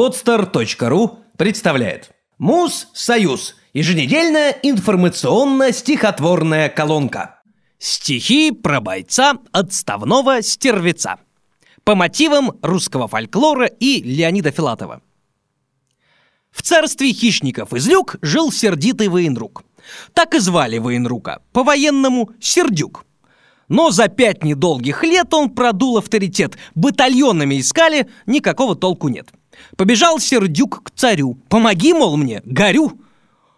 Podster.ru представляет Муз Союз. Еженедельная информационно-стихотворная колонка. Стихи про бойца отставного стервеца. По мотивам русского фольклора и Леонида Филатова. В царстве хищников из люк жил сердитый военрук. Так и звали военрука, по-военному Сердюк. Но за пять недолгих лет он продул авторитет. Батальонами искали, никакого толку нет. Побежал Сердюк к царю. «Помоги, мол, мне, горю!»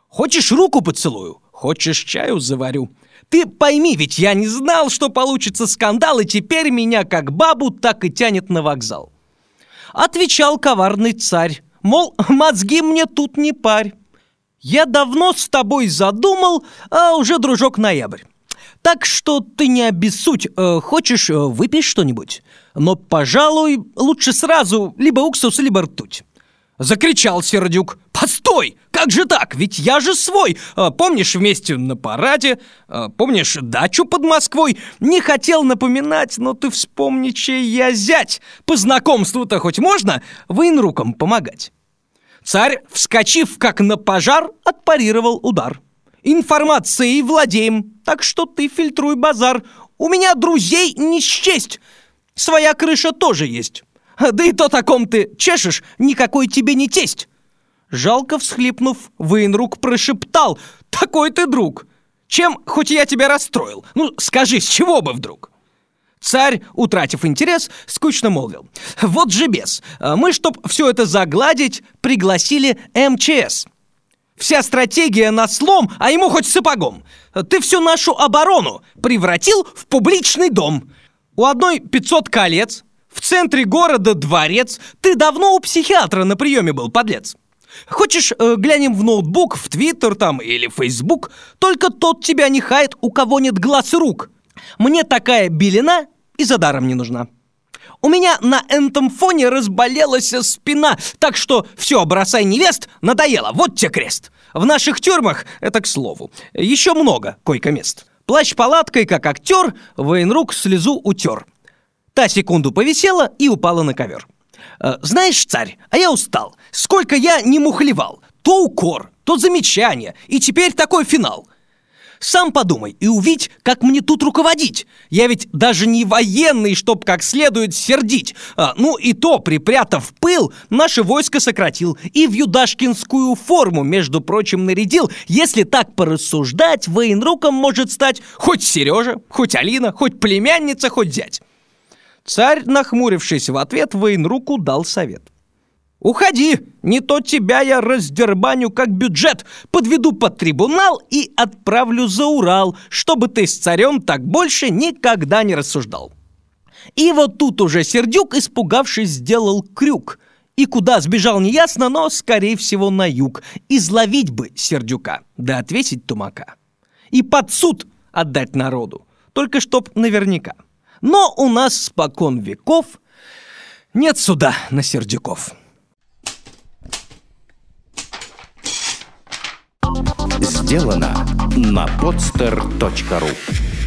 «Хочешь руку поцелую? Хочешь чаю заварю?» Ты пойми, ведь я не знал, что получится скандал, и теперь меня как бабу так и тянет на вокзал. Отвечал коварный царь, мол, мозги мне тут не парь. Я давно с тобой задумал, а уже, дружок, ноябрь. Так что ты не обессудь. Э, хочешь, э, выпей что-нибудь? Но, пожалуй, лучше сразу либо уксус, либо ртуть. Закричал Сердюк. «Постой! Как же так? Ведь я же свой! А, помнишь, вместе на параде? Помнишь, дачу под Москвой? Не хотел напоминать, но ты вспомни, чей я зять! По знакомству-то хоть можно военрукам помогать?» Царь, вскочив как на пожар, отпарировал удар. «Информацией владеем, так что ты фильтруй базар. У меня друзей не счесть. Своя крыша тоже есть». Да и то таком ты чешешь, никакой тебе не тесть!» Жалко всхлипнув, военрук прошептал «Такой ты друг! Чем хоть я тебя расстроил? Ну, скажи, с чего бы вдруг?» Царь, утратив интерес, скучно молвил. «Вот же бес! Мы, чтоб все это загладить, пригласили МЧС. Вся стратегия на слом, а ему хоть сапогом. Ты всю нашу оборону превратил в публичный дом. У одной 500 колец, в центре города дворец. Ты давно у психиатра на приеме был, подлец. Хочешь, э, глянем в ноутбук, в Твиттер там или Фейсбук? Только тот тебя не хает, у кого нет глаз и рук. Мне такая белина и за даром не нужна. У меня на этом фоне разболелась спина, так что все, бросай невест, надоело, вот тебе крест. В наших тюрьмах, это к слову, еще много койко-мест. Плащ-палаткой, как актер, военрук слезу утер. Та секунду повисела и упала на ковер. «Э, «Знаешь, царь, а я устал. Сколько я не мухлевал. То укор, то замечание, и теперь такой финал. Сам подумай и увидь, как мне тут руководить. Я ведь даже не военный, чтоб как следует сердить. А, ну и то, припрятав пыл, наше войско сократил и в юдашкинскую форму, между прочим, нарядил. Если так порассуждать, военруком может стать хоть Сережа, хоть Алина, хоть племянница, хоть зять. Царь, нахмурившись в ответ, военруку дал совет. «Уходи! Не то тебя я раздербаню как бюджет, подведу под трибунал и отправлю за Урал, чтобы ты с царем так больше никогда не рассуждал». И вот тут уже Сердюк, испугавшись, сделал крюк. И куда сбежал неясно, но, скорее всего, на юг. Изловить бы Сердюка, да отвесить тумака. И под суд отдать народу, только чтоб наверняка. Но у нас спокон веков нет суда на сердюков. Сделано на podster.ru